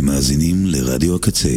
אתם מאזינים לרדיו הקצה.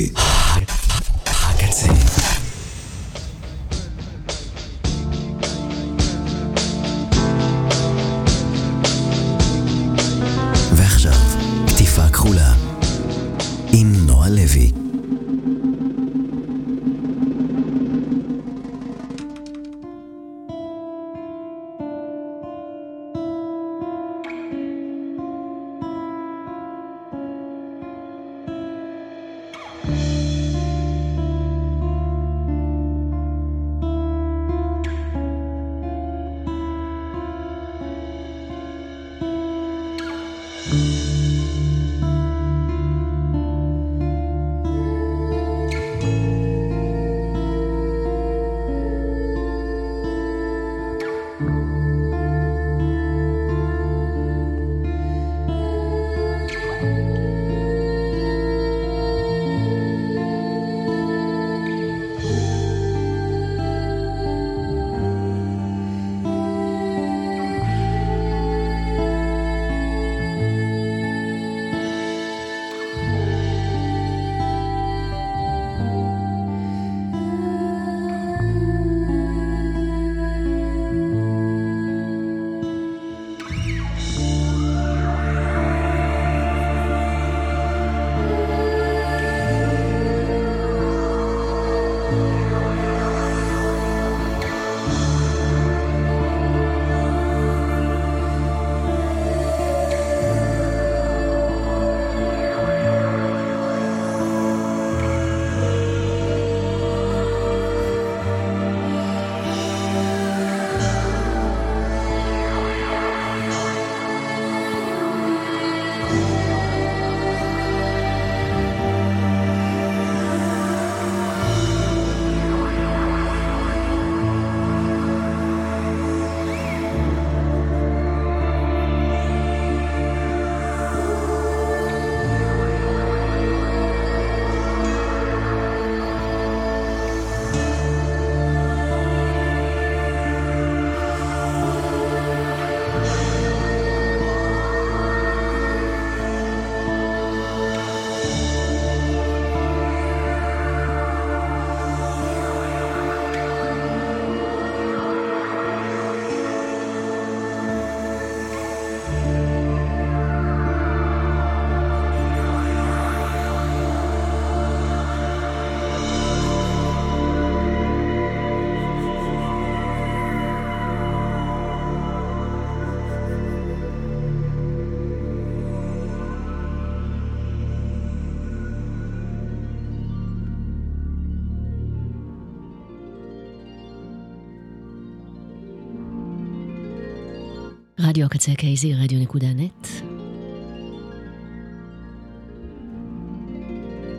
רדיו הקצה קייזי, רדיו נקודה נט.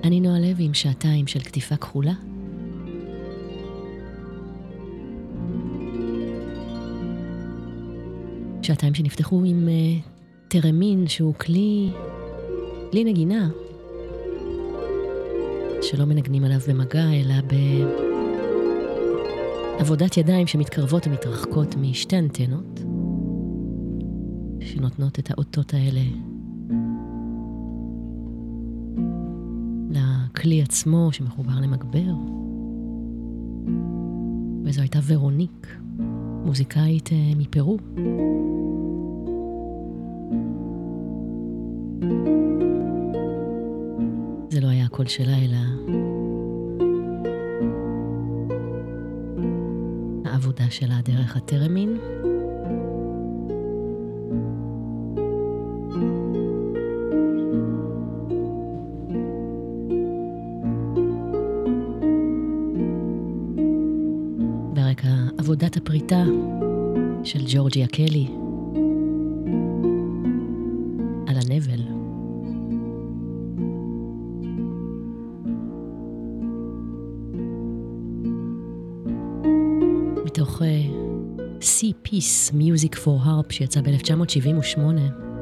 אני נועה לוי עם שעתיים של כתיפה כחולה. שעתיים שנפתחו עם uh, תרמין שהוא כלי, כלי נגינה, שלא מנגנים עליו במגע, אלא בעבודת ידיים שמתקרבות ומתרחקות משתי אנטנות. שנותנות את האותות האלה לכלי עצמו שמחובר למגבר. וזו הייתה ורוניק, מוזיקאית אה, מפרו. זה לא היה הקול שלה, אלא העבודה שלה דרך הטרמין. פיס מיוזיק פור הרפ שיצא ב-1978.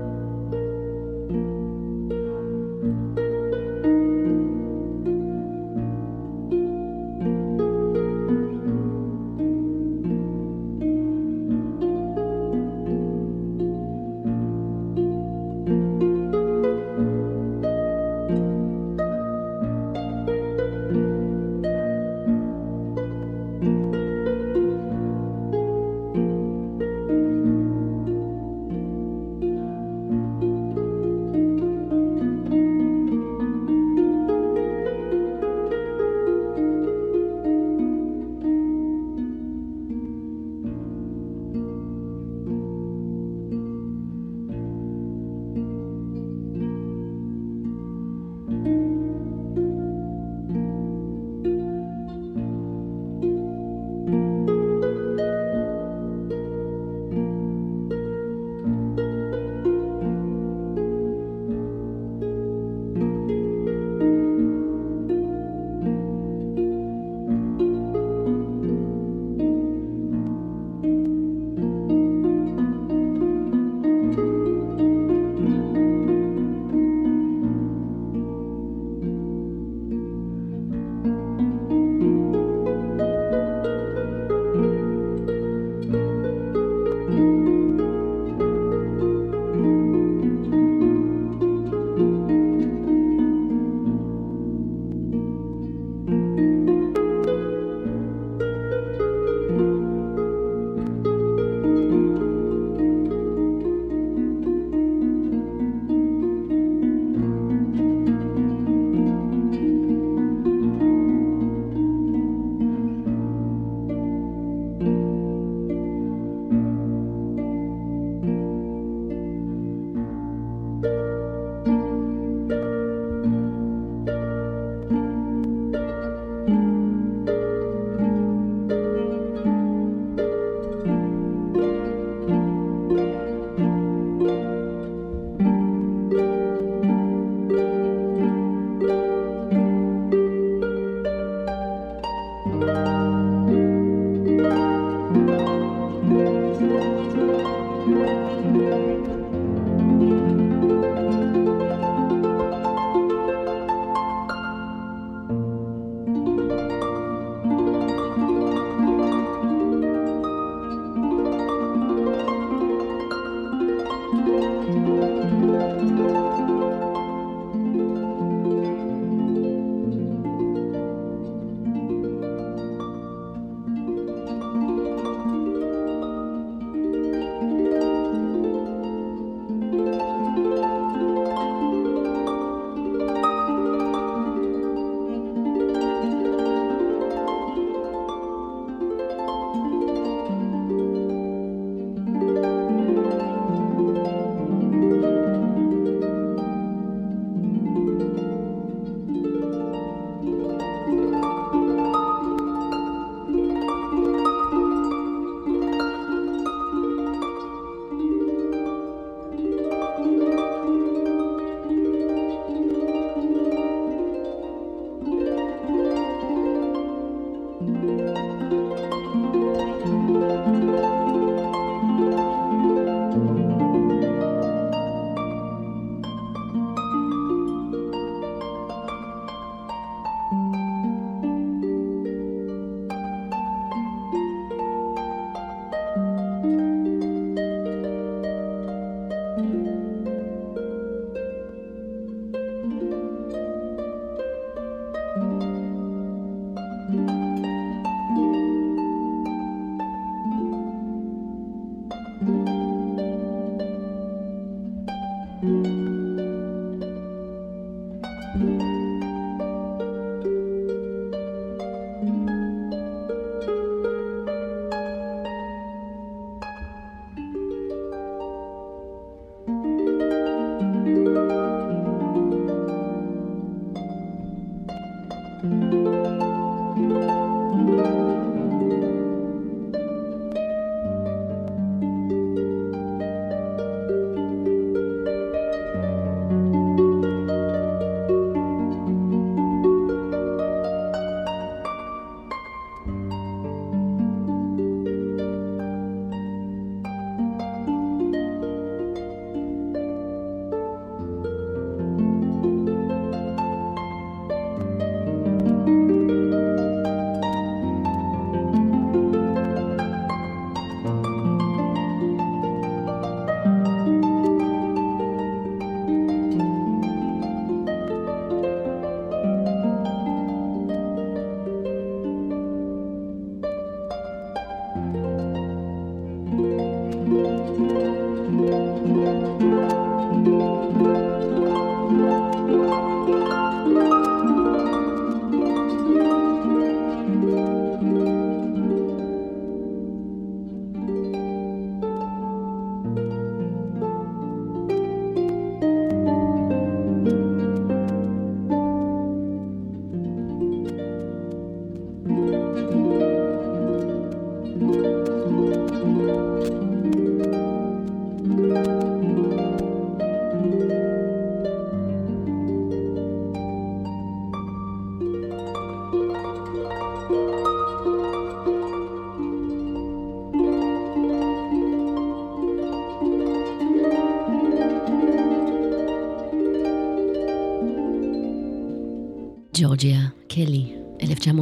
Música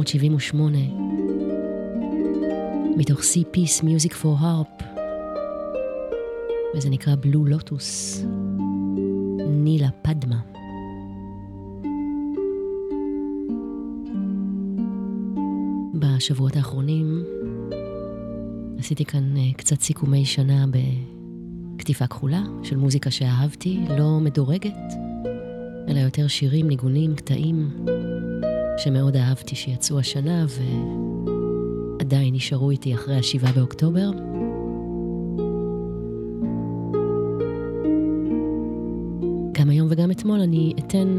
1978, מתוך C Peace Music for Harp, וזה נקרא בלו לוטוס, נילה פדמה. בשבועות האחרונים עשיתי כאן אה, קצת סיכומי שנה בכתיפה כחולה של מוזיקה שאהבתי, לא מדורגת, אלא יותר שירים, ניגונים, קטעים שמאוד אהבתי שיצאו השנה ועדיין נשארו איתי אחרי השבעה באוקטובר. גם היום וגם אתמול אני אתן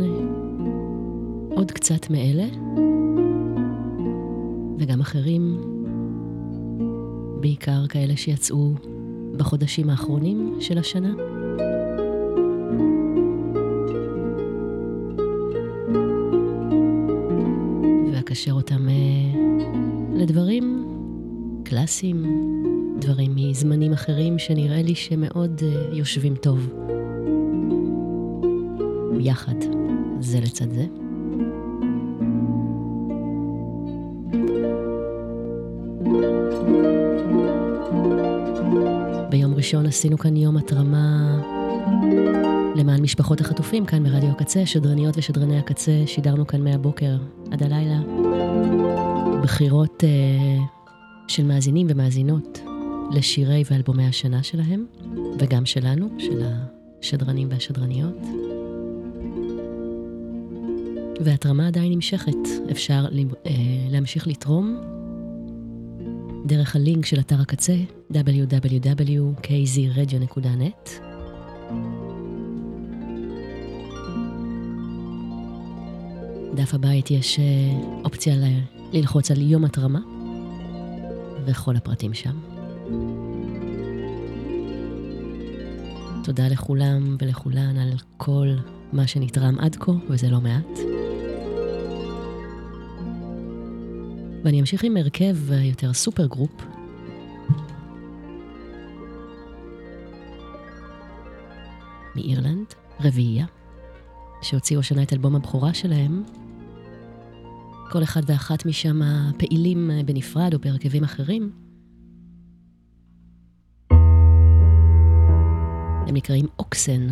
עוד קצת מאלה, וגם אחרים, בעיקר כאלה שיצאו בחודשים האחרונים של השנה. קלאסיים, דברים מזמנים אחרים שנראה לי שמאוד אה, יושבים טוב. יחד, זה לצד זה. ביום ראשון עשינו כאן יום התרמה למען משפחות החטופים כאן ברדיו הקצה, שדרניות ושדרני הקצה, שידרנו כאן מהבוקר עד הלילה. בחירות uh, של מאזינים ומאזינות לשירי ואלבומי השנה שלהם, וגם שלנו, של השדרנים והשדרניות. והתרמה עדיין נמשכת, אפשר uh, להמשיך לתרום דרך הלינק של אתר הקצה www.kzradio.net דף הבית יש אה, אופציה ללחוץ על יום התרמה, וכל הפרטים שם. תודה לכולם ולכולן על כל מה שנתרם עד כה, וזה לא מעט. ואני אמשיך עם הרכב יותר super group. מאירלנד, רביעייה, שהוציאו השנה את אלבום הבכורה שלהם, כל אחד ואחת משם פעילים בנפרד או בהרכבים אחרים. הם נקראים אוקסן,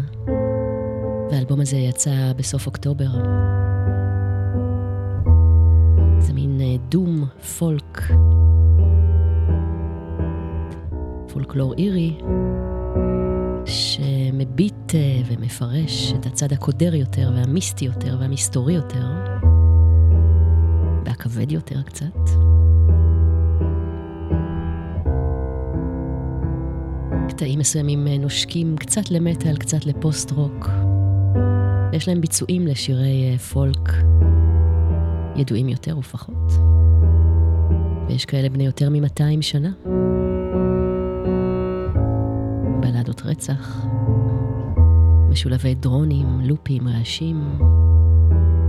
והאלבום הזה יצא בסוף אוקטובר. זה מין אה, דום פולק, פולקלור אירי, שמביט אה, ומפרש את הצד הקודר יותר והמיסטי יותר והמסתורי יותר. והכבד יותר קצת. קטעים מסוימים נושקים קצת למטאל, קצת לפוסט-רוק. יש להם ביצועים לשירי אה, פולק ידועים יותר ופחות. ויש כאלה בני יותר מ-200 שנה. בלדות רצח, משולבי דרונים, לופים, רעשים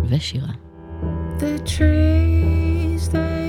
ושירה. The trees they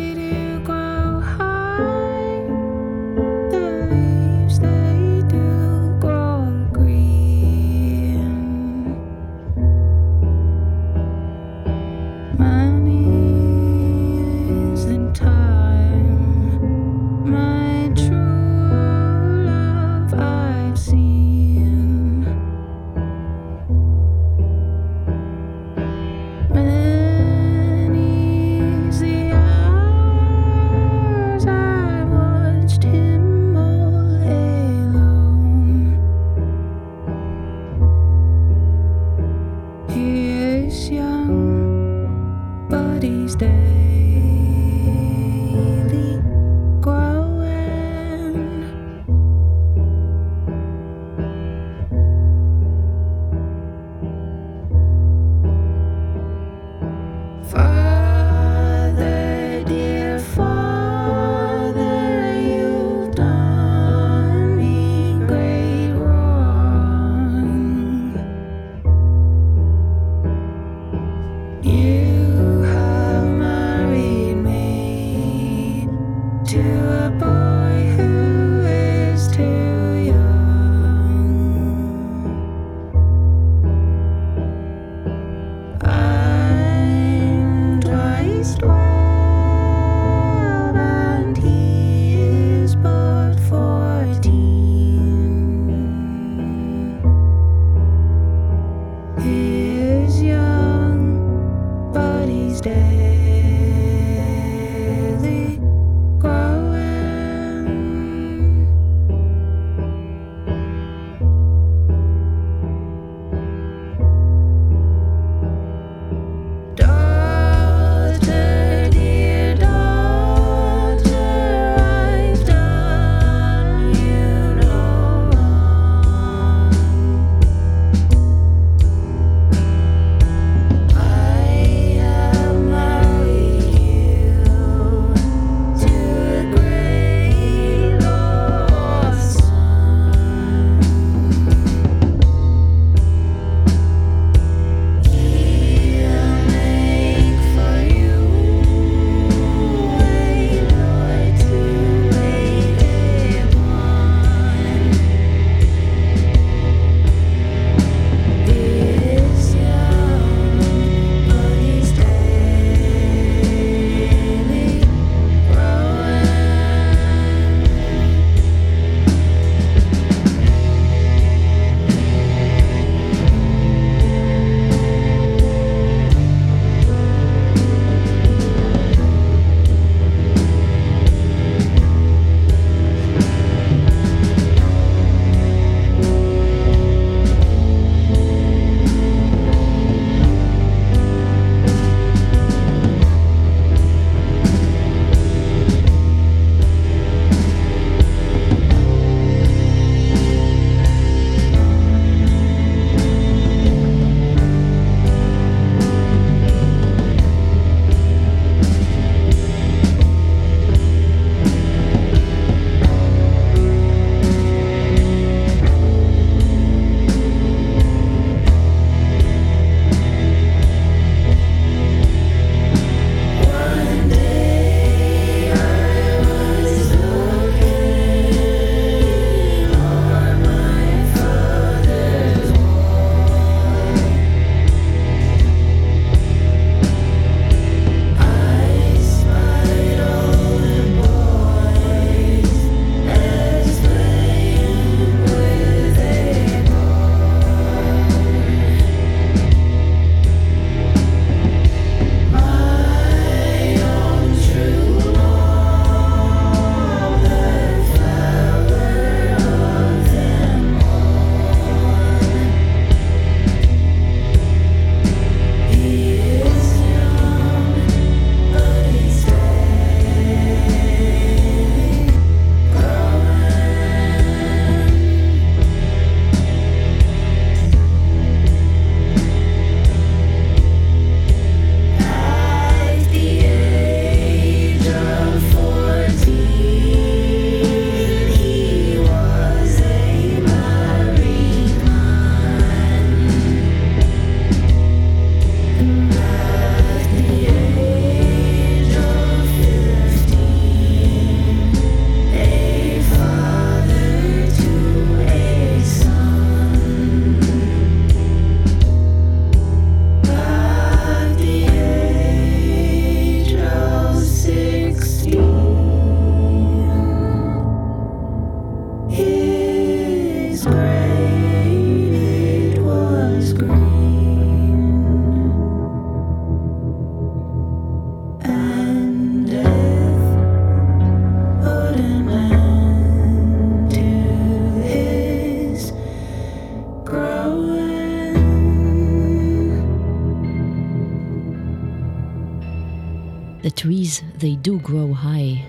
they do grow high,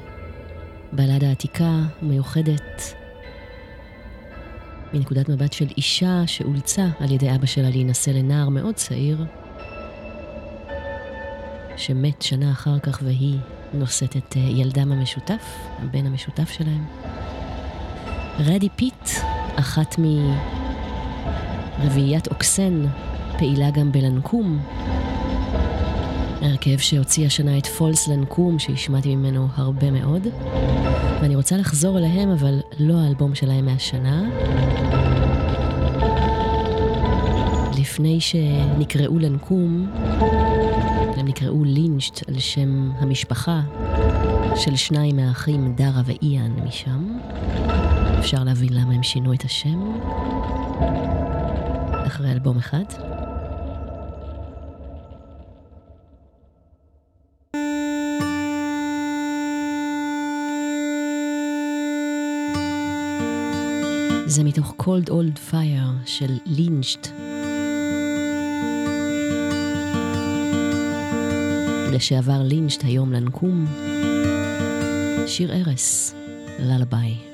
בלדה עתיקה ומיוחדת, מנקודת מבט של אישה שאולצה על ידי אבא שלה להינשא לנער מאוד צעיר, שמת שנה אחר כך והיא נושאת את אה, ילדם המשותף, הבן המשותף שלהם. רדי פיט, אחת מרביעיית אוקסן, פעילה גם בלנקום, הרכב שהוציא השנה את פולס לנקום, שהשמעתי ממנו הרבה מאוד. ואני רוצה לחזור אליהם, אבל לא האלבום שלהם מהשנה. לפני שנקראו לנקום, הם נקראו לינצ'ט על שם המשפחה של שניים מהאחים, דרה ואיאן משם. אפשר להבין למה הם שינו את השם. אחרי אלבום אחד. זה מתוך Cold Old Fire של לינצ'ט. לשעבר לינצ'ט, היום לנקום. שיר ארס, ללביי.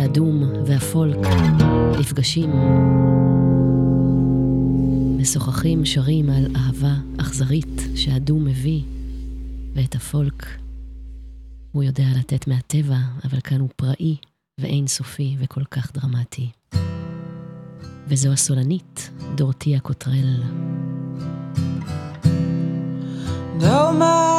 כשהדום והפולק נפגשים, משוחחים, שרים על אהבה אכזרית שהדום מביא, ואת הפולק הוא יודע לתת מהטבע, אבל כאן הוא פראי ואין סופי וכל כך דרמטי. וזו הסולנית דורתיה קוטרל. No, my...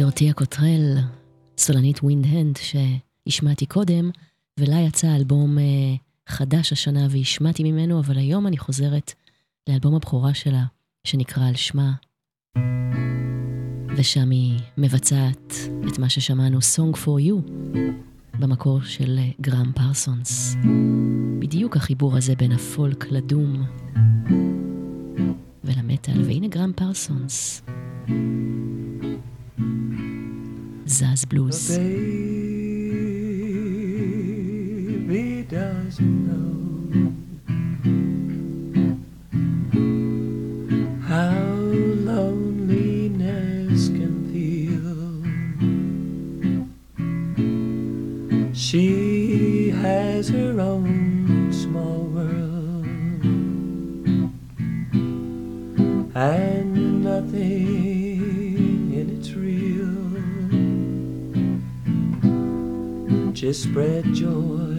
דורטיה קוטרל, סולנית Windhand שהשמעתי קודם, ולה יצא אלבום אה, חדש השנה והשמעתי ממנו, אבל היום אני חוזרת לאלבום הבכורה שלה, שנקרא על שמה. ושם היא מבצעת את מה ששמענו Song for You, במקור של אה, גרם פרסונס. בדיוק החיבור הזה בין הפולק לדום ולמטאל, והנה גרם פרסונס. thank you Zaz Blues. Baby doesn't know how loneliness can feel. She has her own small world and nothing. Just spread joy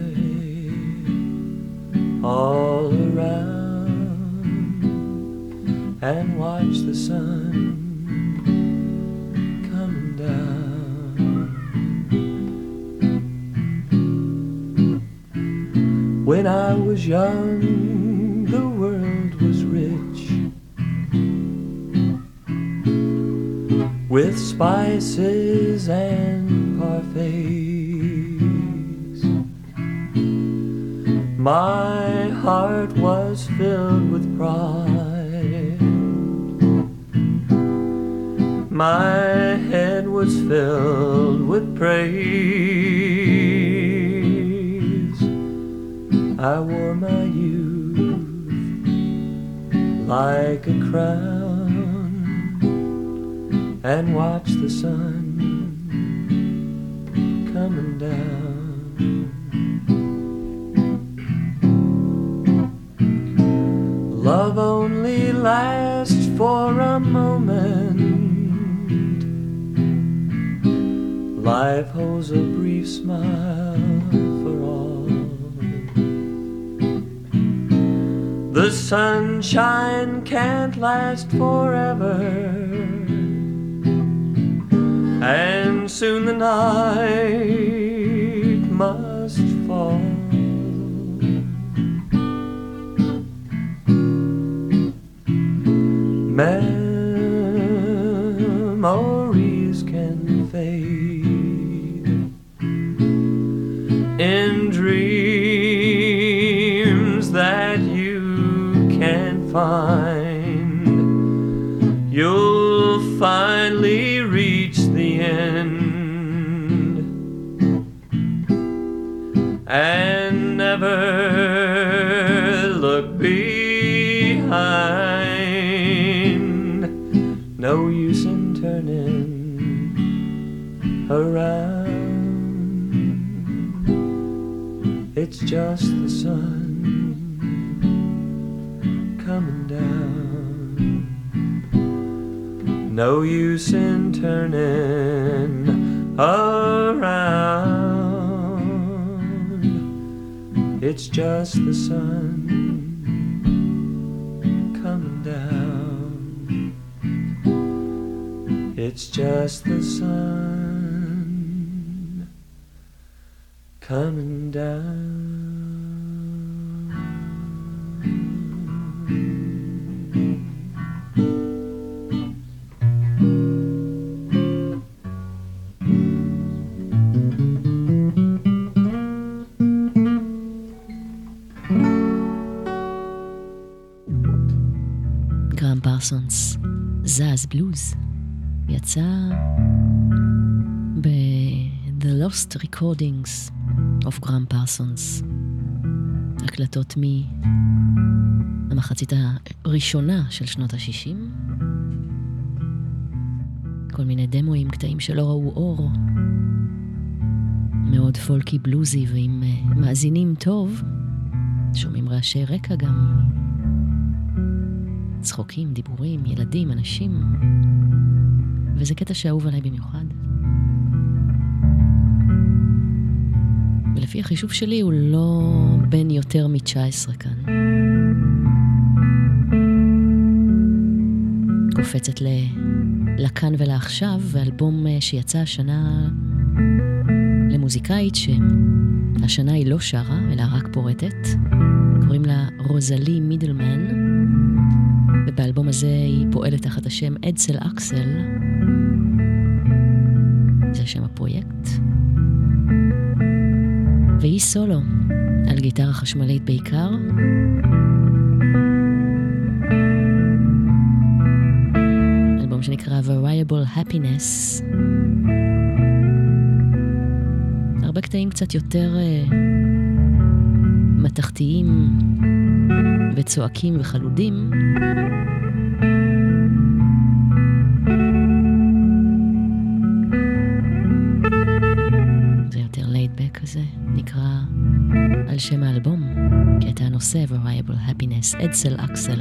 all around and watch the sun come down. When I was young, the world was rich with spices and parfaits. My heart was filled with pride. My head was filled with praise. I wore my youth like a crown and watched the sun coming down. Love only lasts for a moment. Life holds a brief smile for all. The sunshine can't last forever. And soon the night Memories can fade in dreams that you can't find. You'll finally reach the end and never just the sun coming down. No use in turning around. It's just the sun coming down. It's just the sun coming down. בלוז, יצא ב-The Lost Recordings of גרם פרסונס, הקלטות מהמחצית הראשונה של שנות ה-60, כל מיני דמואים, קטעים שלא ראו אור, מאוד פולקי בלוזי, ואם אה, מאזינים טוב, שומעים רעשי רקע גם. צחוקים, דיבורים, ילדים, אנשים. וזה קטע שאהוב עליי במיוחד. ולפי החישוב שלי הוא לא בן יותר מ-19 כאן. קופצת ל... לכאן ולעכשיו, ואלבום אה, שיצא השנה למוזיקאית שהשנה היא לא שרה, אלא רק פורטת. קוראים לה רוזלי מידלמן. ובאלבום הזה היא פועלת תחת השם אדסל אקסל. זה שם הפרויקט. והיא סולו, על גיטרה חשמלית בעיקר. אלבום שנקרא Variable Happiness. הרבה קטעים קצת יותר uh, מתכתיים וצועקים וחלודים. זה יותר back כזה, נקרא על שם האלבום, קטע הנושא Variable Happiness, אדסל אקסל.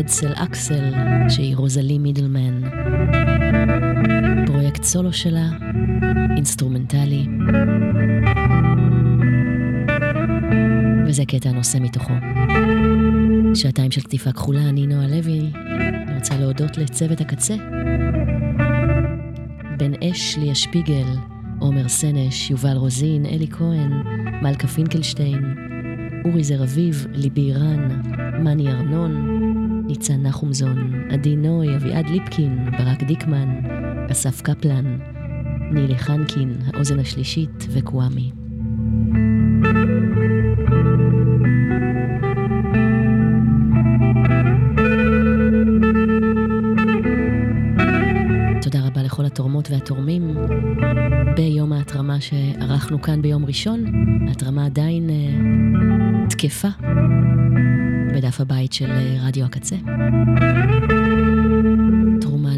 Edsel Axle, שהיא רוזלי מידלמן. פרויקט סולו שלה, אינסטרומנטלי. וזה קטע נושא מתוכו. שעתיים של קטיפה כחולה, אני נועה לוי. אני רוצה להודות לצוות הקצה. בן אש, ליה שפיגל, עומר סנש, יובל רוזין, אלי כהן, מלכה פינקלשטיין, אורי זר אביב, ליבי אירן, מני ארנון, ניצן נחומזון, עדי נוי, אביעד ליפקין, ברק דיקמן, אסף קפלן, נילי חנקין, האוזן השלישית וקוואמי. התורמות והתורמים ביום ההתרמה שערכנו כאן ביום ראשון. ההתרמה עדיין אה, תקפה בדף הבית של אה, רדיו הקצה. תרומה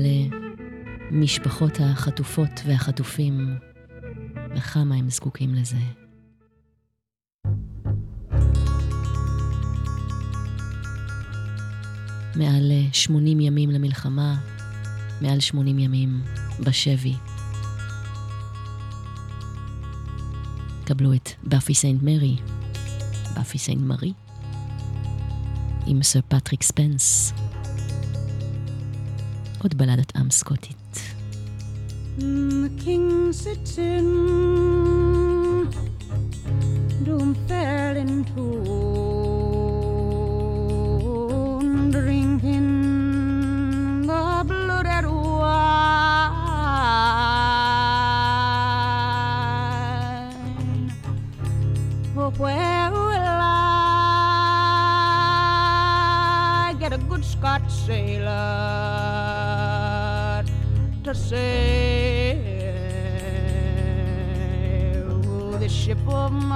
למשפחות החטופות והחטופים, וכמה הם זקוקים לזה. מעל 80 אה, ימים למלחמה, מעל 80 ימים בשבי. קבלו את באפי סיינט מרי, סיינט מרי, עם סר פטריק ספנס. עוד בלדת עם סקוטית. The king But sailor, to sail oh, ship of mine.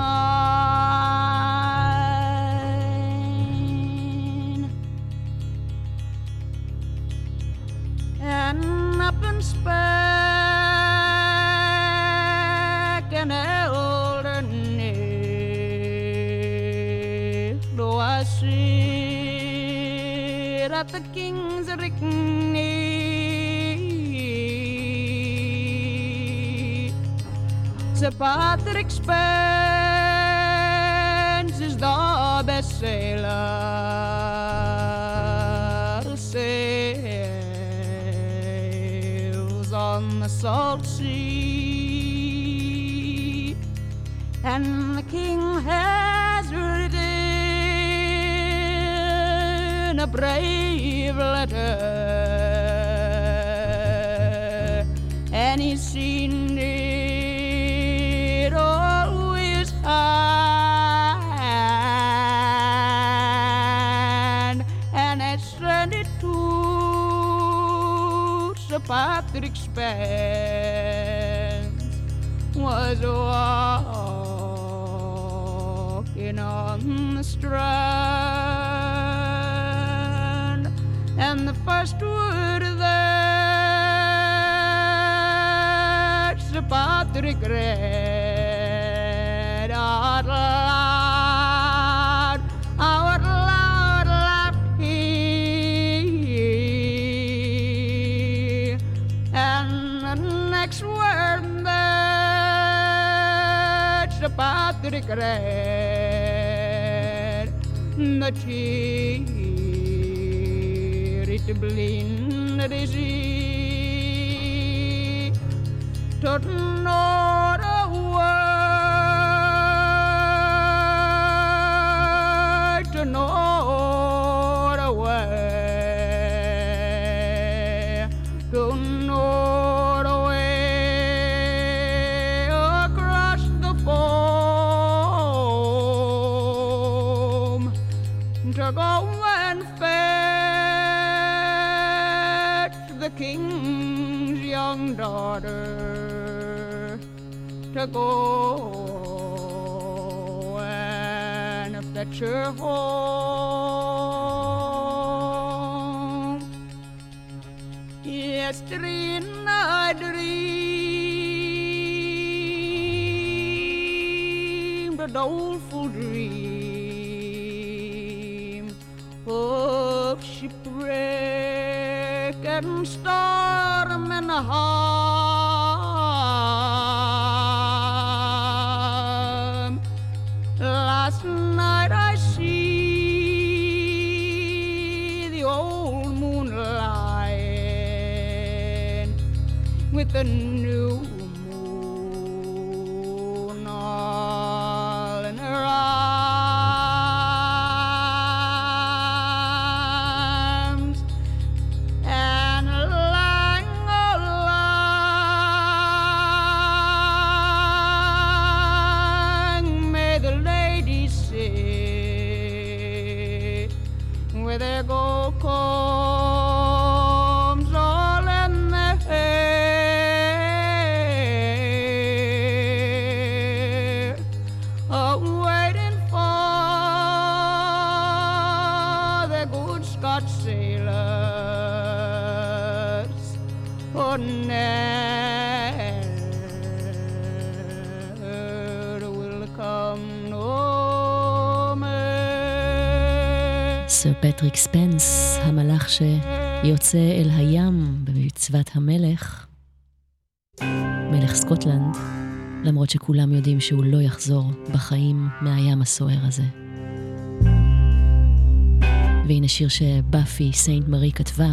And up in space. Σε Patrick's the best sailor sails on the salt sea. And the king has ridden a brave letter, and he's seen it always hand, and has sent it to Sir Patrick Spence was walking on the strand, regret our loud, our loud, loud here. And the next word that's about the regret, the tear, it blinded disease stood no soulful dream of shipwreck and storm. סר פטריק ספנס, המלח שיוצא אל הים במצוות המלך, מלך סקוטלנד, למרות שכולם יודעים שהוא לא יחזור בחיים מהים הסוער הזה. והנה שיר שבאפי סיינט מרי כתבה.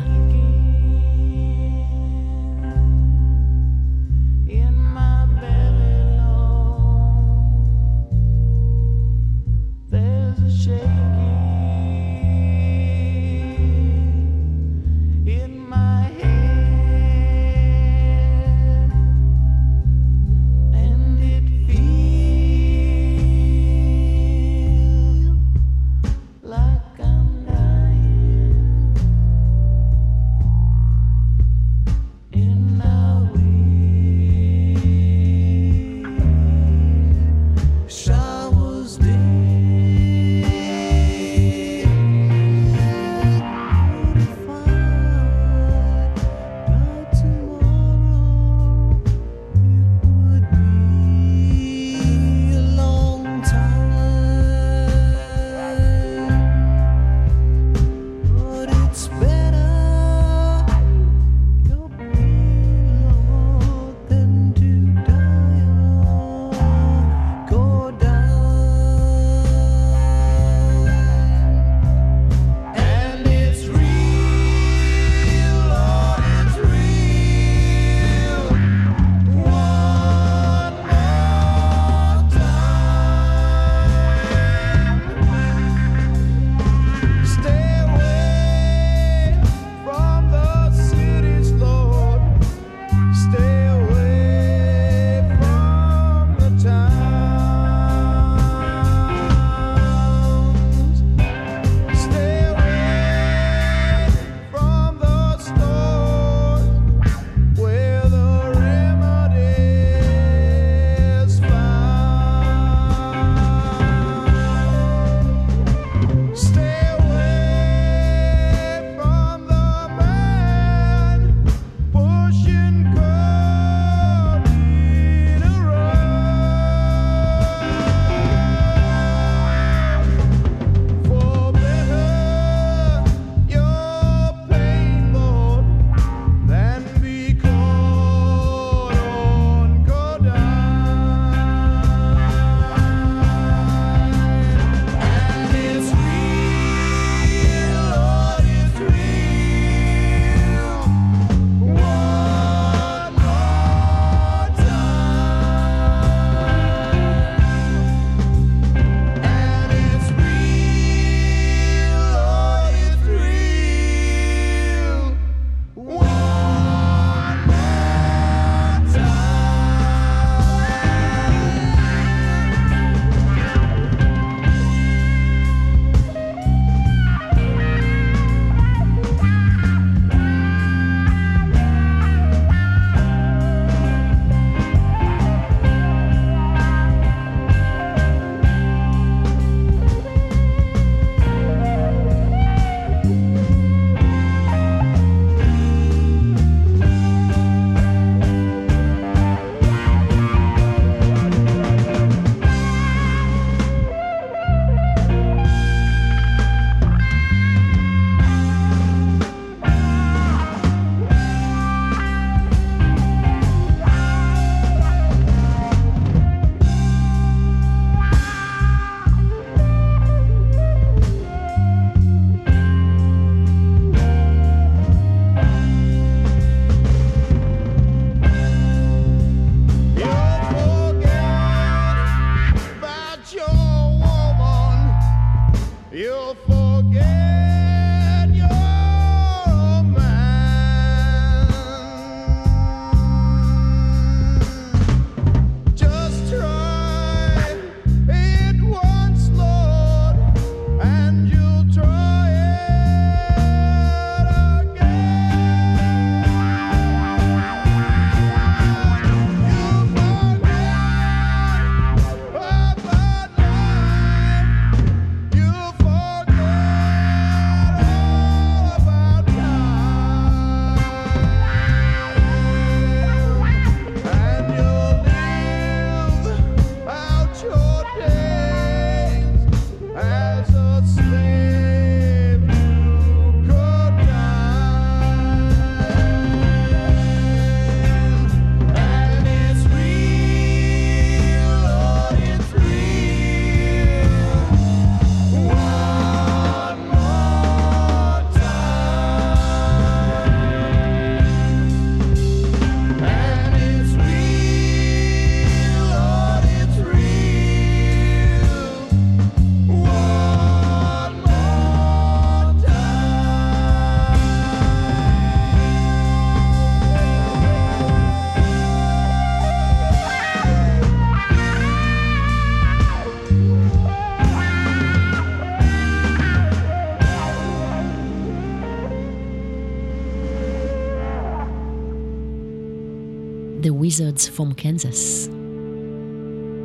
Wizards from Kansas.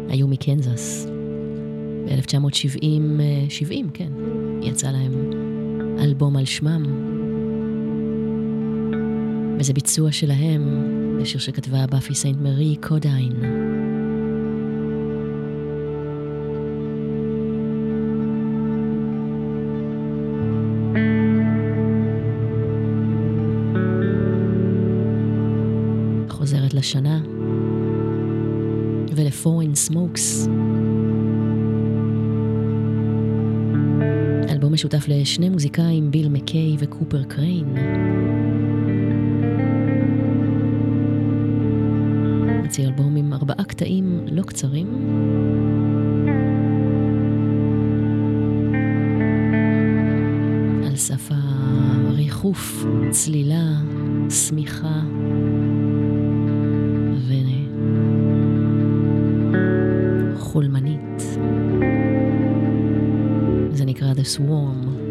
היו מקנזס. ב-1970, 70, כן, יצא להם אלבום על שמם. וזה ביצוע שלהם לשיר שכתבה באפי סיינט מרי קודיין. Smokes. אלבום משותף לשני מוזיקאים, ביל מקיי וקופר קריין. יוציא אלבום עם ארבעה קטעים לא קצרים. על סף הריחוף, צלילה, שמיכה. זה נקרא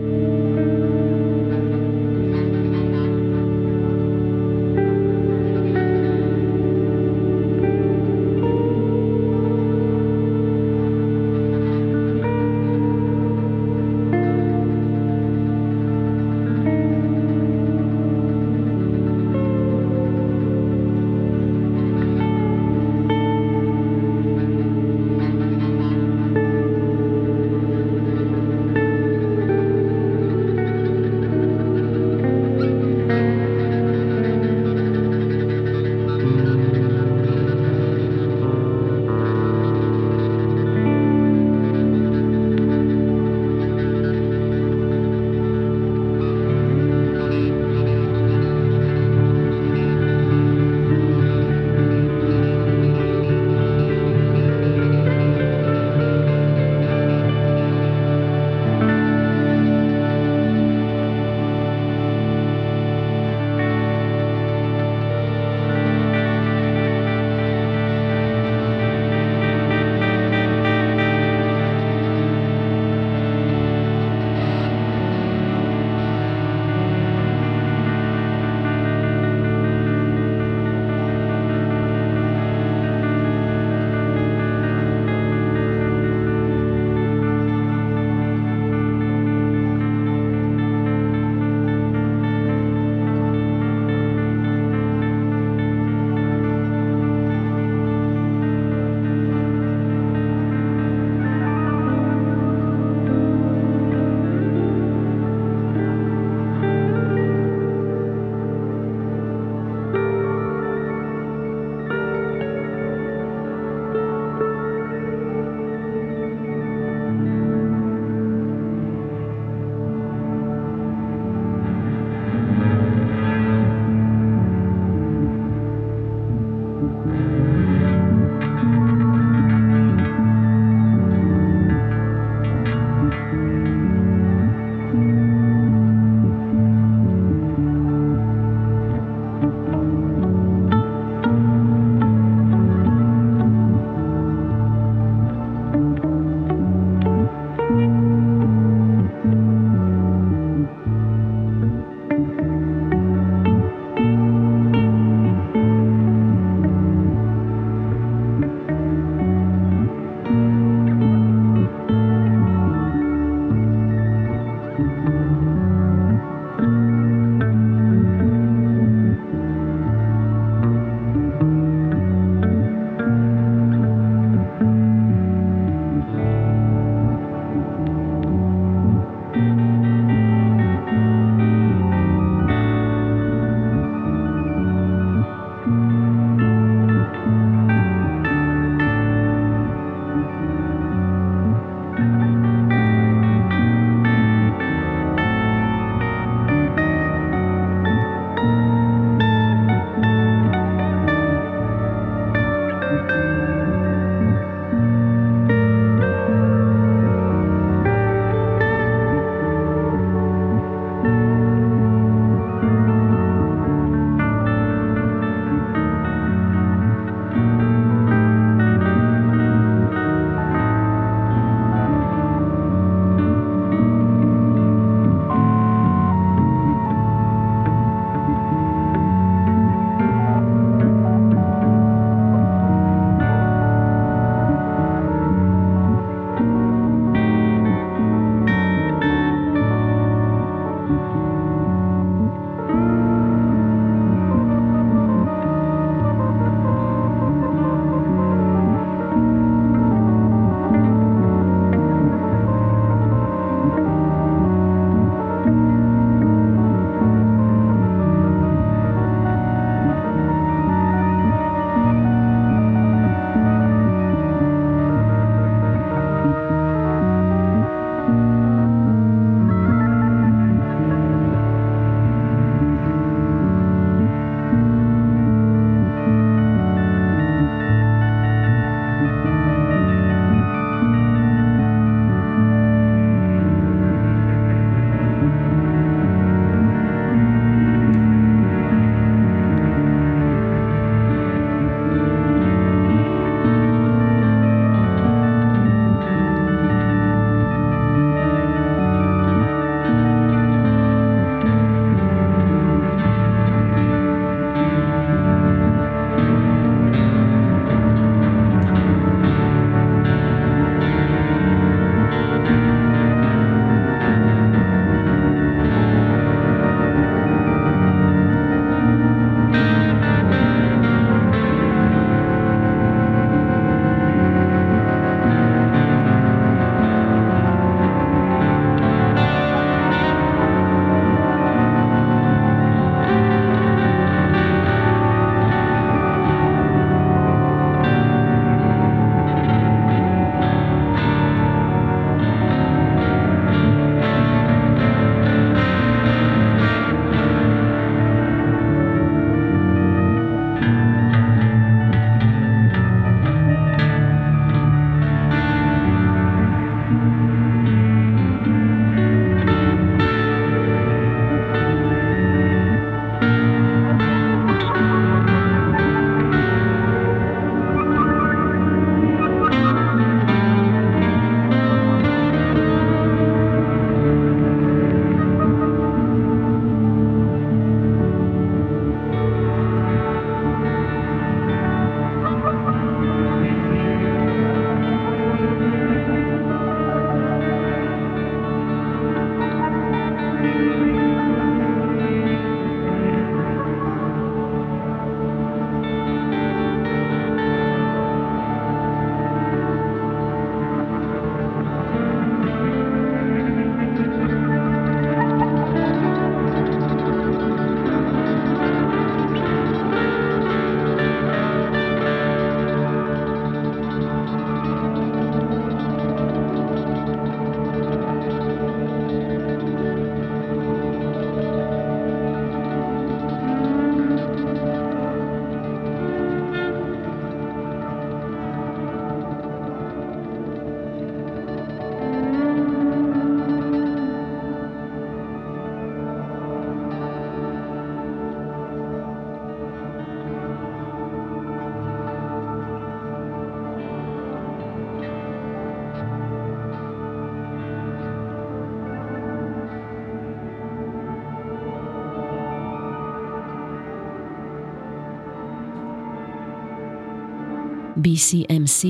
BCMC,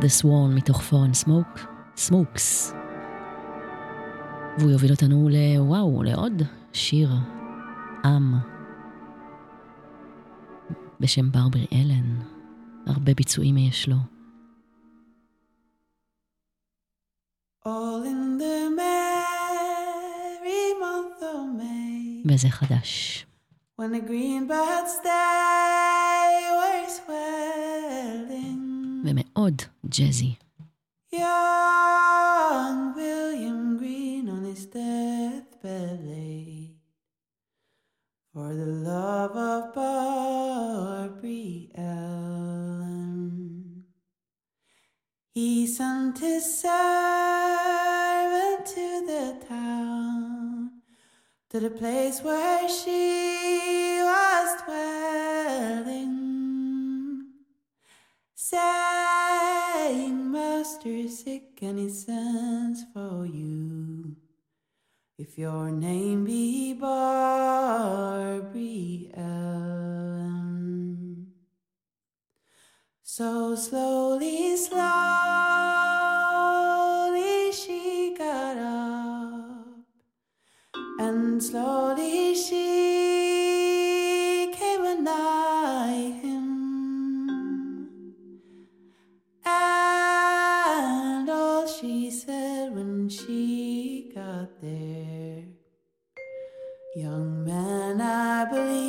The Swan מתוך Foreign Smoke, Smokes. והוא יוביל אותנו לוואו, לעוד שיר עם בשם ברברי אלן. הרבה ביצועים יש לו. All in the merry month of May, וזה חדש. when the green buds they ומאוד ג'אזי. young William Green on his deathbed lay for the love of Barbary Ellen. He sent his servant to the town, to the place where she was dwelling, saying, Master, sick and he sends for you. If your name be Ellen. So slowly, slowly she got up, and slowly she she said when she got there, young man, I believe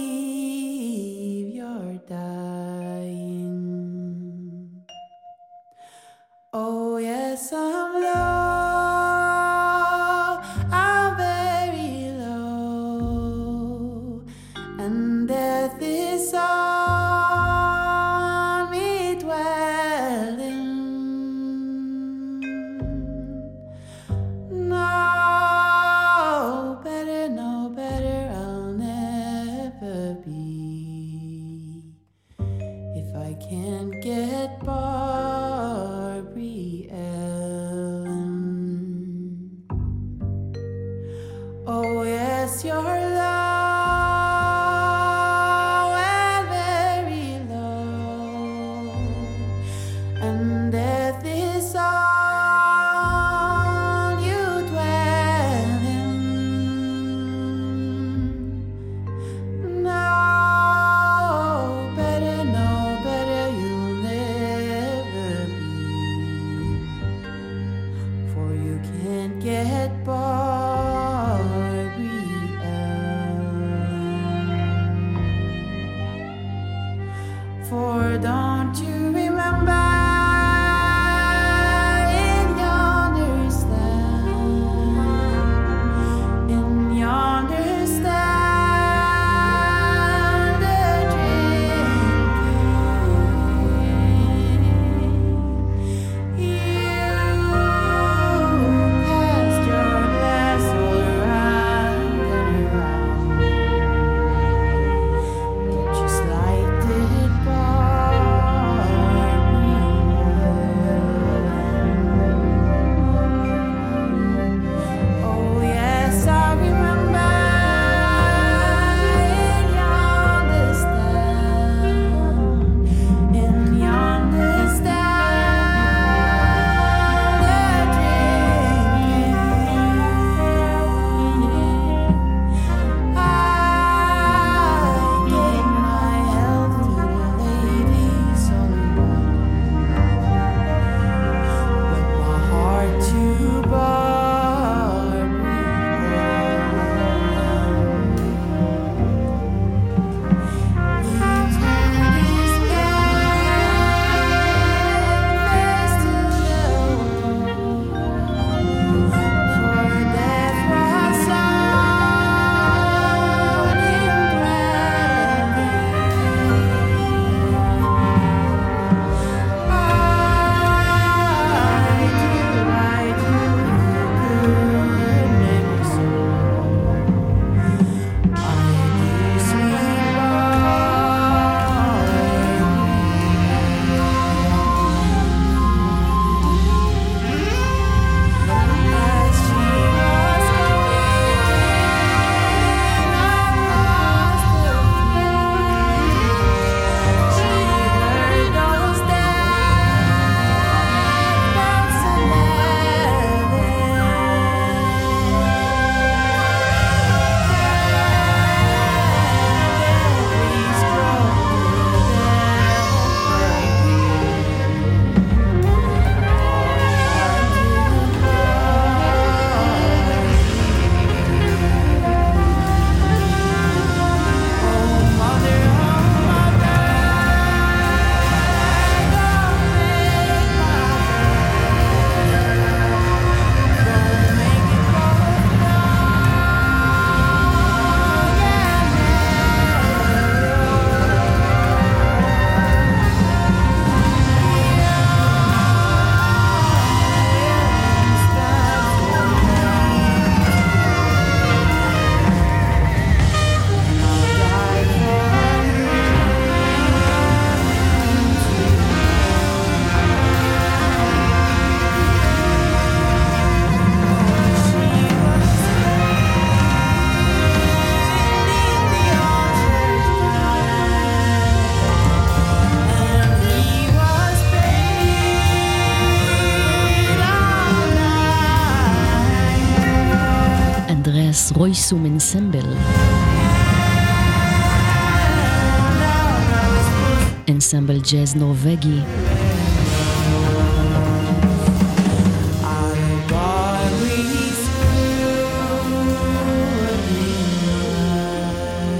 ג'אז נורבגי.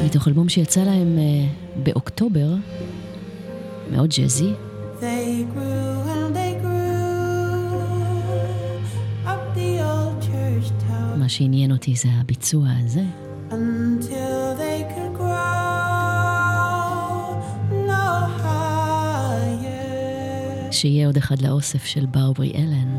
מתוך אלבום שיצא להם אה, באוקטובר, מאוד ג'אזי. מה שעניין אותי זה הביצוע הזה. שיהיה עוד אחד לאוסף של באוברי אלן.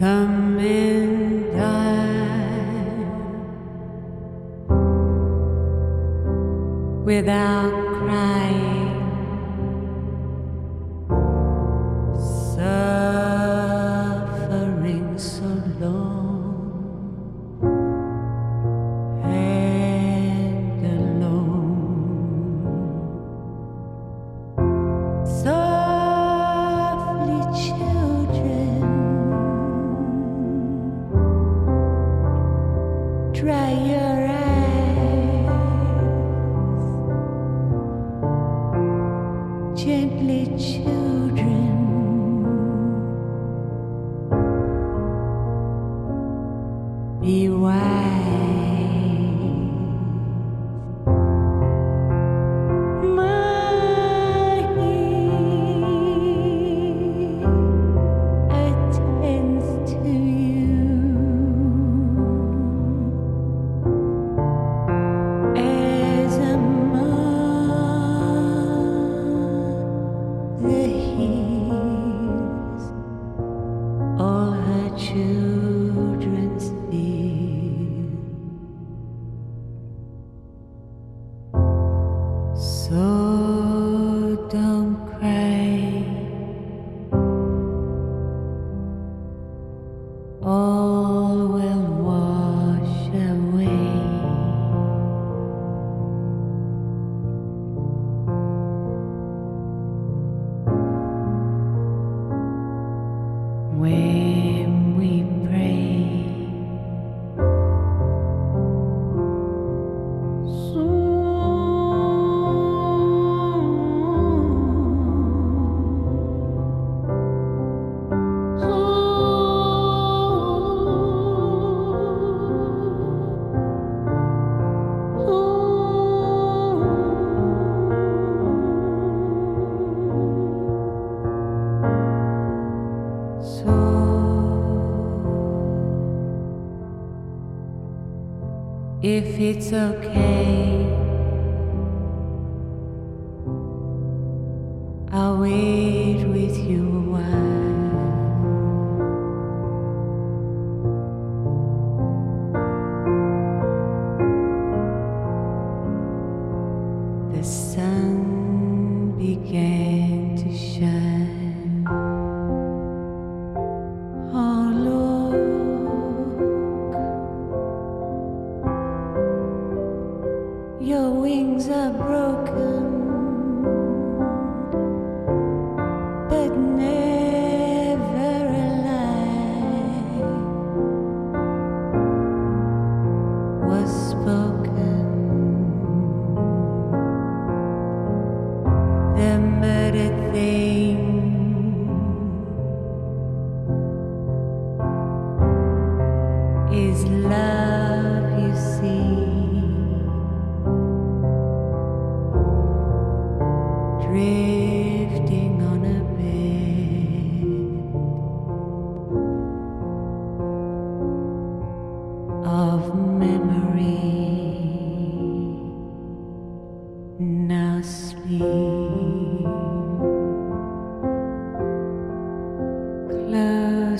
Some men die without crying. it's okay.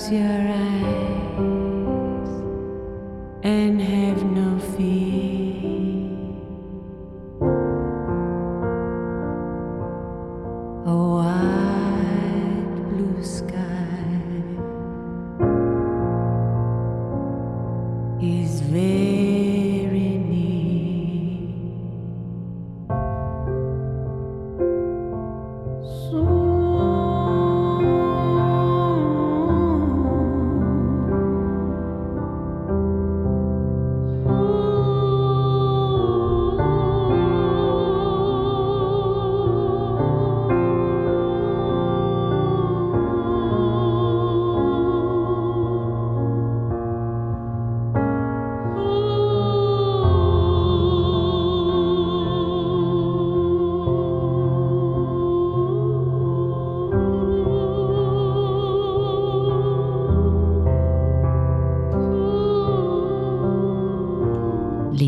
Close your eyes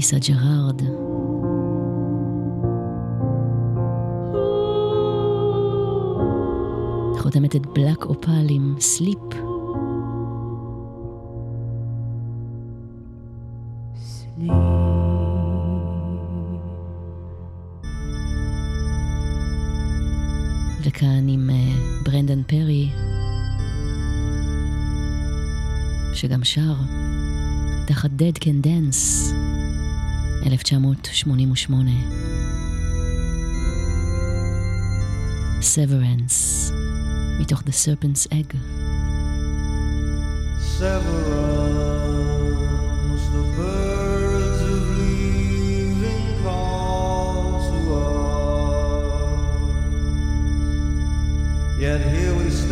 ליסה ג'רארד. חותמת את Black Opal עם Sleep. וכאן עם אה, ברנדן פרי, שגם שר תחת Dead Can Dance, 1988. Severance, מתוך The Serpent's Egg. Severance, the birds of leaving call to us. Yet here we stand,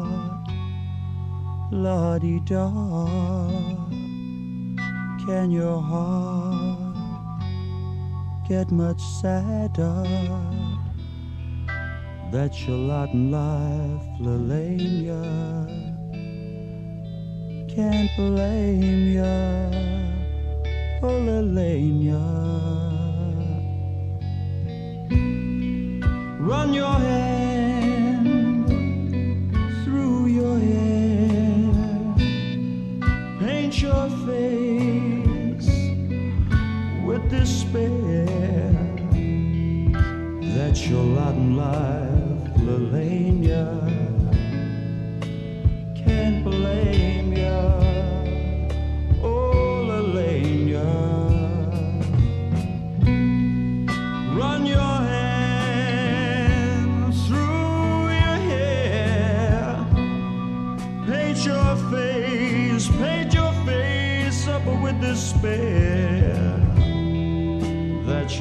la di da. Can your heart get much sadder? That's your lot in life, Lelania. Can't blame ya, oh Lelania.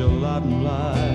a lot in life.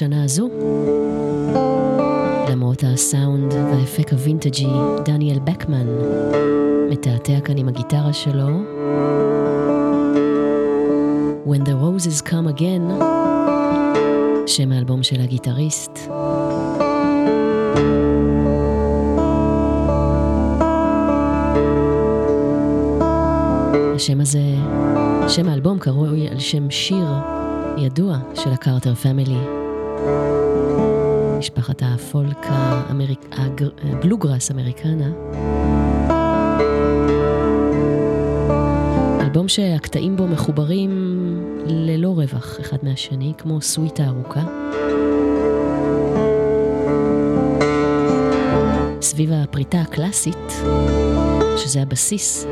בשנה הזו. למרות הסאונד והאפק הווינטג'י, דניאל בקמן מתעתע כאן עם הגיטרה שלו. When the Roses Come Again, שם האלבום של הגיטריסט. השם הזה, שם האלבום קרוי על שם שיר ידוע של הקרטר פמילי, משפחת הפולק האמריק... הגר... הבלוגרס אמריקנה. אלבום שהקטעים בו מחוברים ללא רווח אחד מהשני, כמו סוויטה ארוכה. סביב הפריטה הקלאסית, שזה הבסיס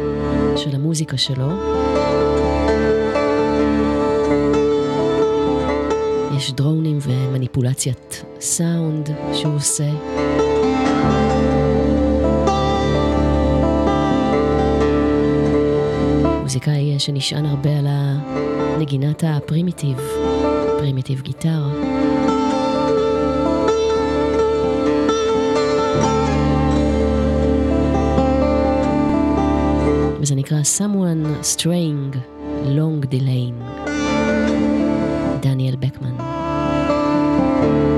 של המוזיקה שלו, יש דרונים ומניפולציית סאונד שהוא עושה. מוזיקאי שנשען הרבה על נגינת ה primitive, primitive guitar. וזה נקרא Someone Straying Long Delaying, דניאל בקמן. Thank you.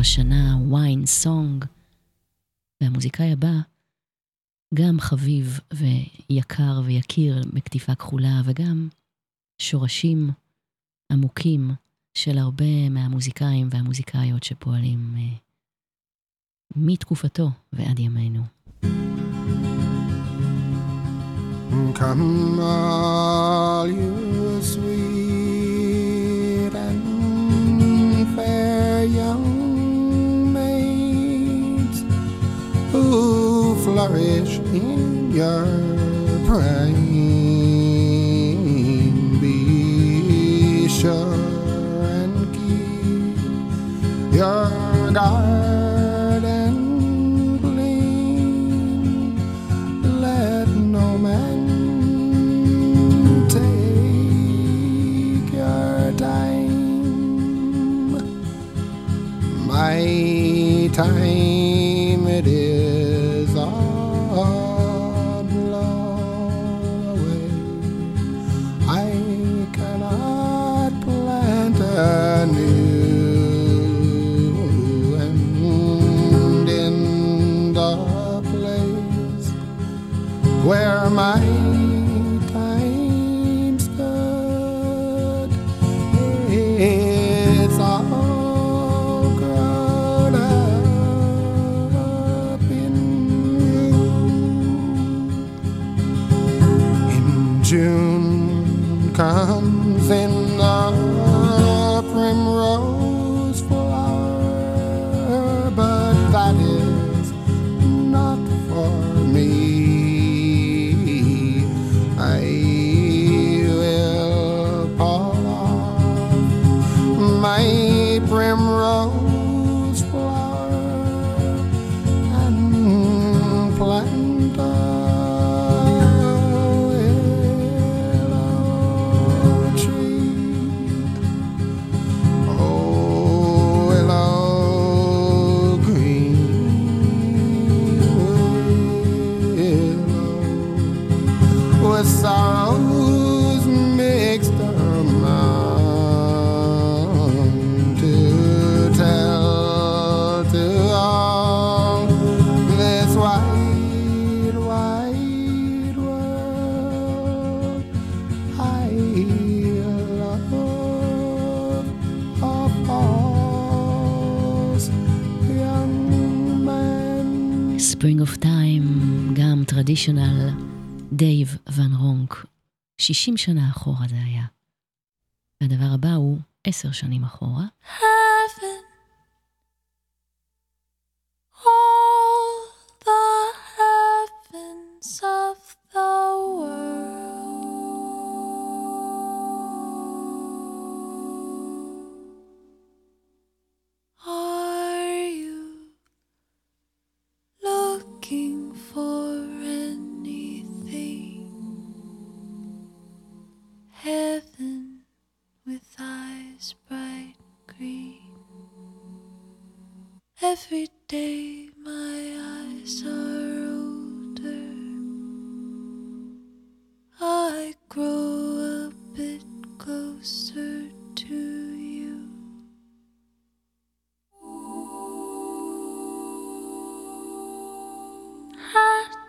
השנה, ויין סונג, והמוזיקאי הבא, גם חביב ויקר ויקיר בקטיפה כחולה, וגם שורשים עמוקים של הרבה מהמוזיקאים והמוזיקאיות שפועלים אה, מתקופתו ועד ימינו. flourish in your prime. Be sure and keep your guard. 60 שנה אחורה זה היה. והדבר הבא הוא 10 שנים אחורה. אה, Heaven with eyes bright green. Every day my eyes are older. I grow a bit closer to you. I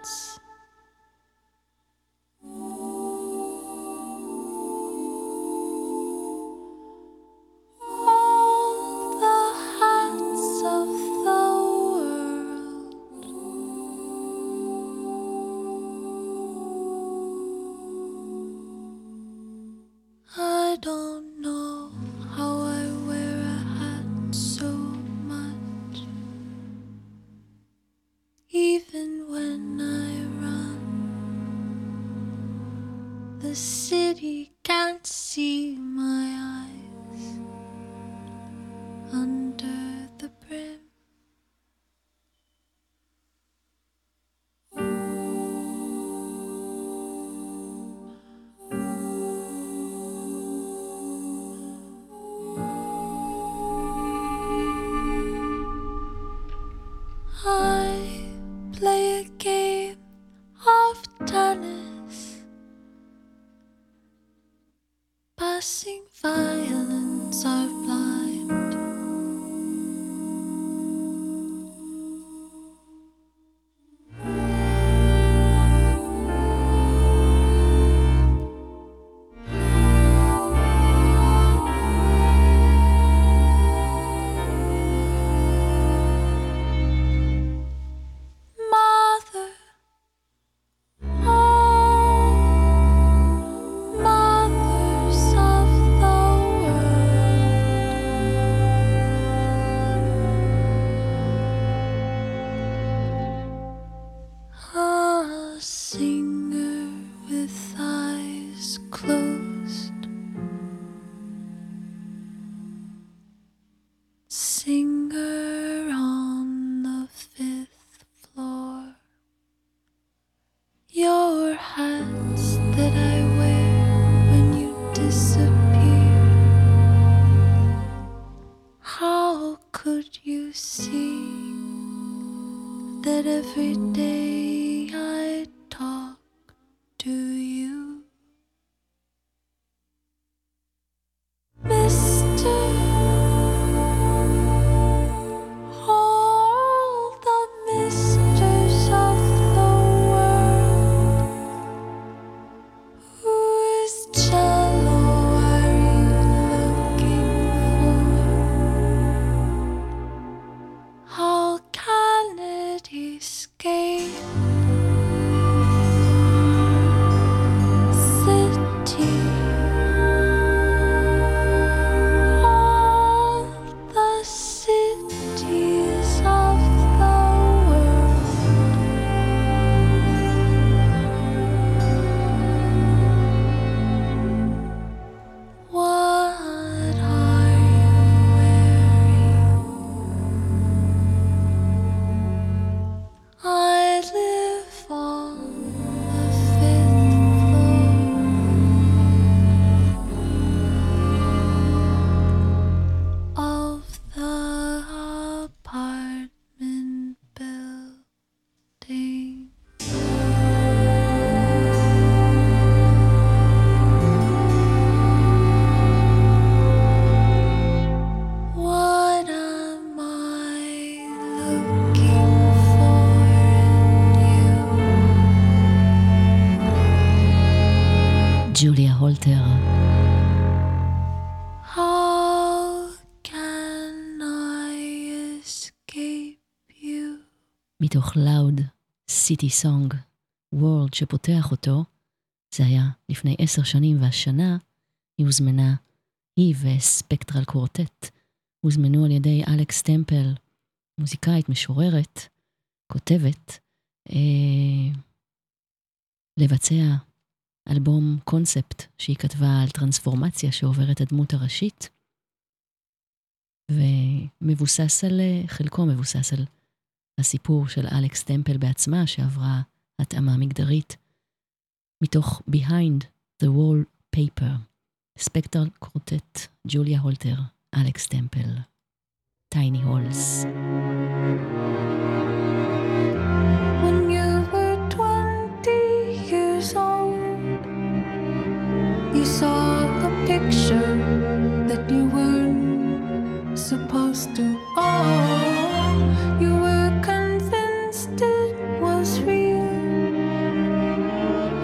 וולטר. מתוך לאוד סיטי סונג, וורד שפותח אותו, זה היה לפני עשר שנים, והשנה היא הוזמנה, היא וספקטרל קורטט, הוזמנו על ידי אלכס טמפל, מוזיקאית, משוררת, כותבת, אה, לבצע אלבום קונספט שהיא כתבה על טרנספורמציה שעוברת הדמות הראשית, ומבוסס על, חלקו מבוסס על הסיפור של אלכס טמפל בעצמה, שעברה התאמה מגדרית, מתוך Behind the Wall Paper, ספקטרל קורטט, ג'וליה הולטר, אלכס טמפל, טייני הולס. When saw a picture that you weren't supposed to own. You were convinced it was real.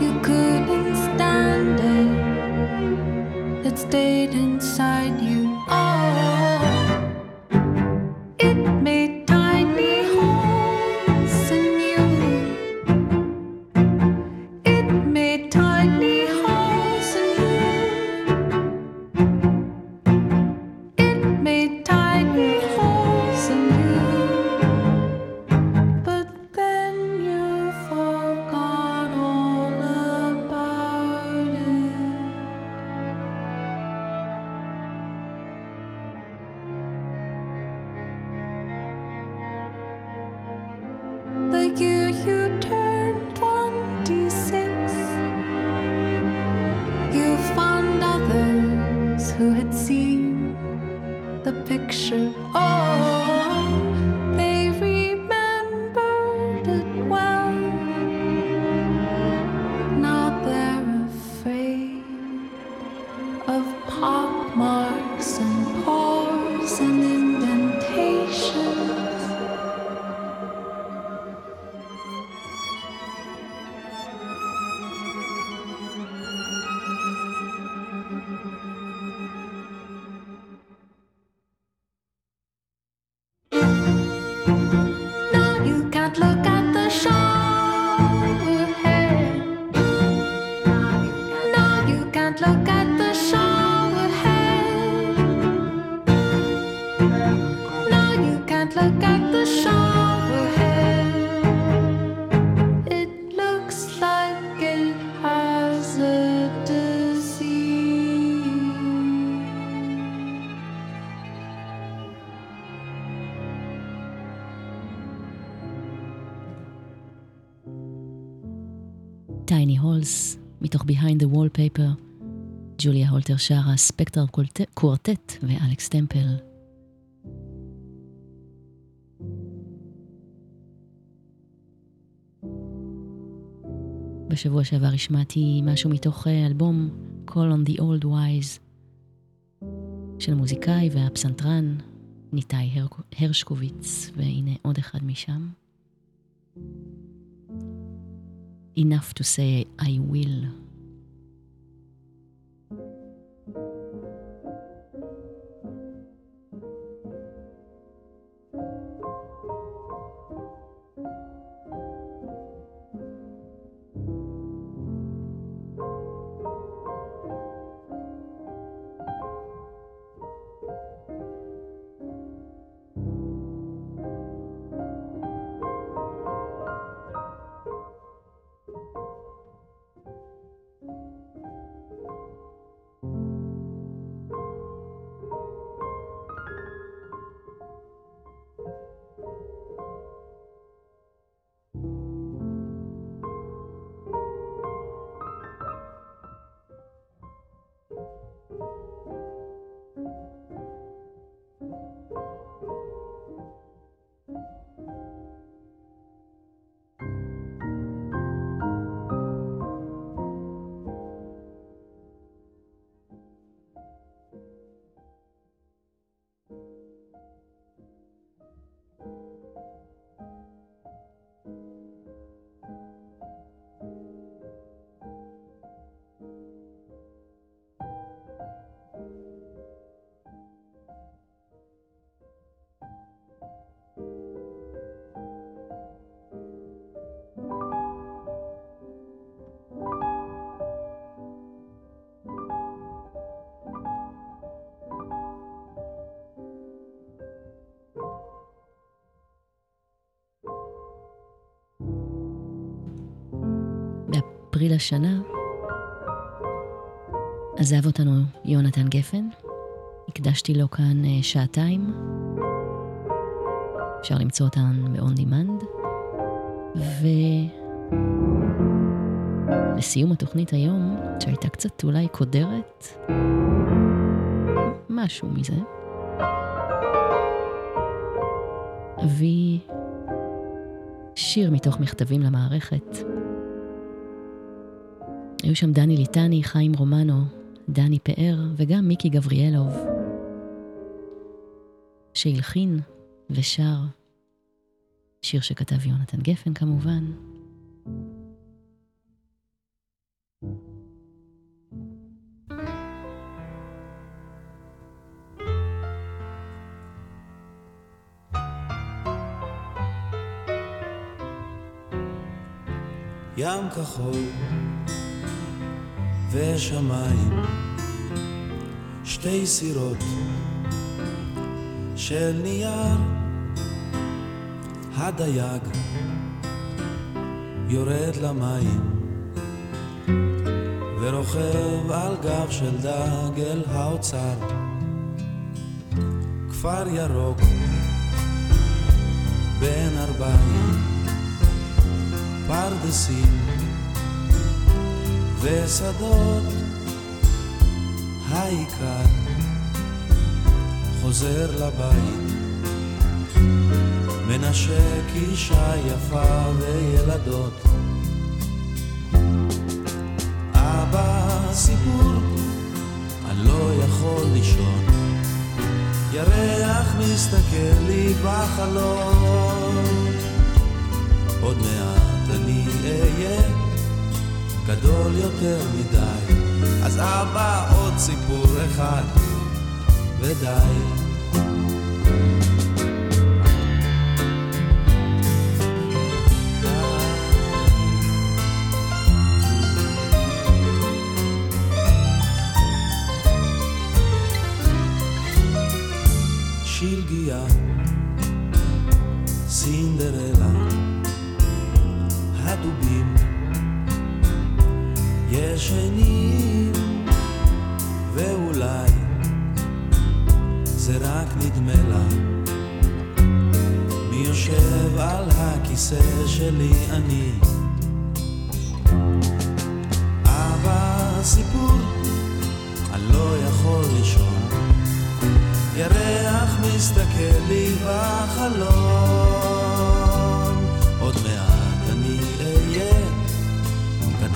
You couldn't stand it. It stayed inside Behind the Wallpaper, ג'וליה הולטר שרה, ספקטר קוורטט ואלכס טמפל. בשבוע שעבר השמעתי משהו מתוך אה, אלבום Call on the Old Wise של המוזיקאי והפסנתרן ניתאי הר... הרשקוביץ, והנה עוד אחד משם. Enough to say I will. באפריל השנה עזב אותנו יונתן גפן. הקדשתי לו כאן אה, שעתיים. אפשר למצוא אותן ב-on demand. ולסיום התוכנית היום, שהייתה קצת אולי קודרת, משהו מזה, אביא שיר מתוך מכתבים למערכת. היו שם דני ליטני, חיים רומנו, דני פאר וגם מיקי גבריאלוב, שהלחין ושר שיר שכתב יונתן גפן כמובן. ים כחול ושמיים, שתי סירות של נייר, הדייג יורד למים ורוכב על גב של דג אל האוצר, כפר ירוק בין ארבעים, פרדסים ושדות העיקר חוזר לבית מנשק אישה יפה וילדות. אבא סיפור אני לא יכול לישון. ירח מסתכל לי בחלום. עוד מעט אני אהיה גדול יותר מדי, אז אבא עוד סיפור אחד. ודי. שלגיה, סינדרלה, הדובים ישנים, ואולי זה רק נדמה לה. מי יושב על הכיסא שלי אני? אבא סיפור, אני לא יכול לישון. ירח מסתכל לי בחלום,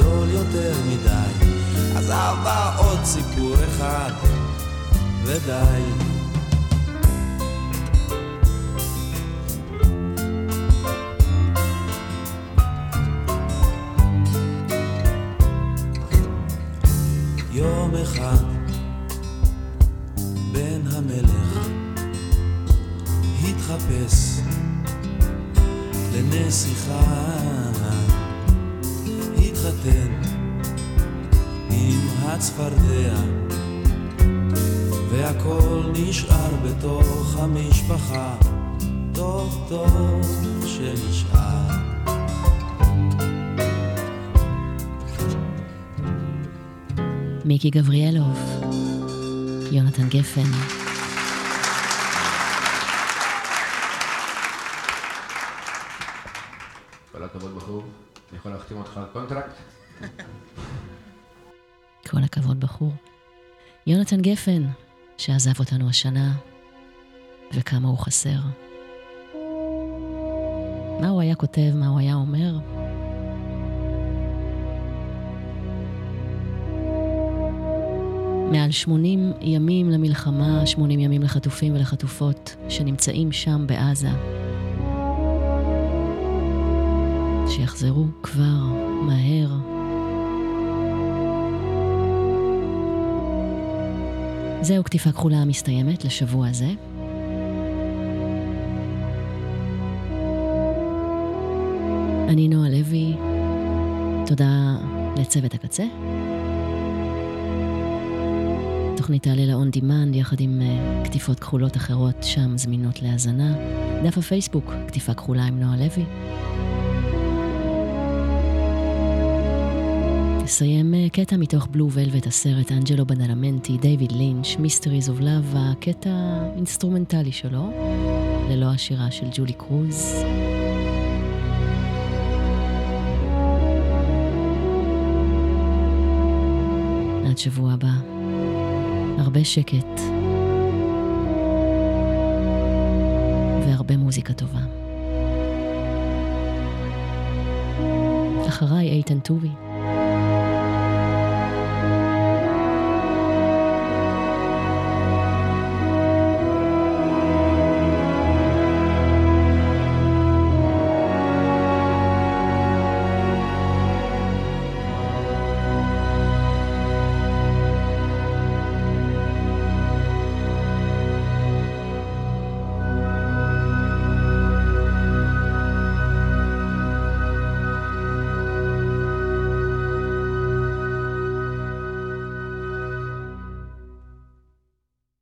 גדול יותר מדי, אז אבא עוד סיפור אחד ודי. מיקי גבריאלוב, יונתן גפן. כל הכבוד בחור, אני יכול להחתים אותך על קונטרקט? כל הכבוד, בחור. יונתן גפן, שעזב אותנו השנה, וכמה הוא חסר. מה הוא היה כותב, מה הוא היה אומר? מעל 80 ימים למלחמה, 80 ימים לחטופים ולחטופות שנמצאים שם בעזה. שיחזרו כבר, מהר. זהו כתיפה כחולה המסתיימת לשבוע הזה. אני נועה לוי, תודה לצוות הקצה. התוכנית תעלה ל-on demand יחד עם אה, קטיפות כחולות אחרות שם זמינות להאזנה. דף הפייסבוק, קטיפה כחולה עם נועה לוי. נסיים אה, קטע מתוך Blue Velvet הסרט אנג'לו בדלמנטי, דיוויד לינץ', Mysteries of Love, הקטע האינסטרומנטלי שלו, ללא השירה של ג'ולי קרוז. עד שבוע הבא, הרבה שקט והרבה מוזיקה טובה. אחריי איתן טובי.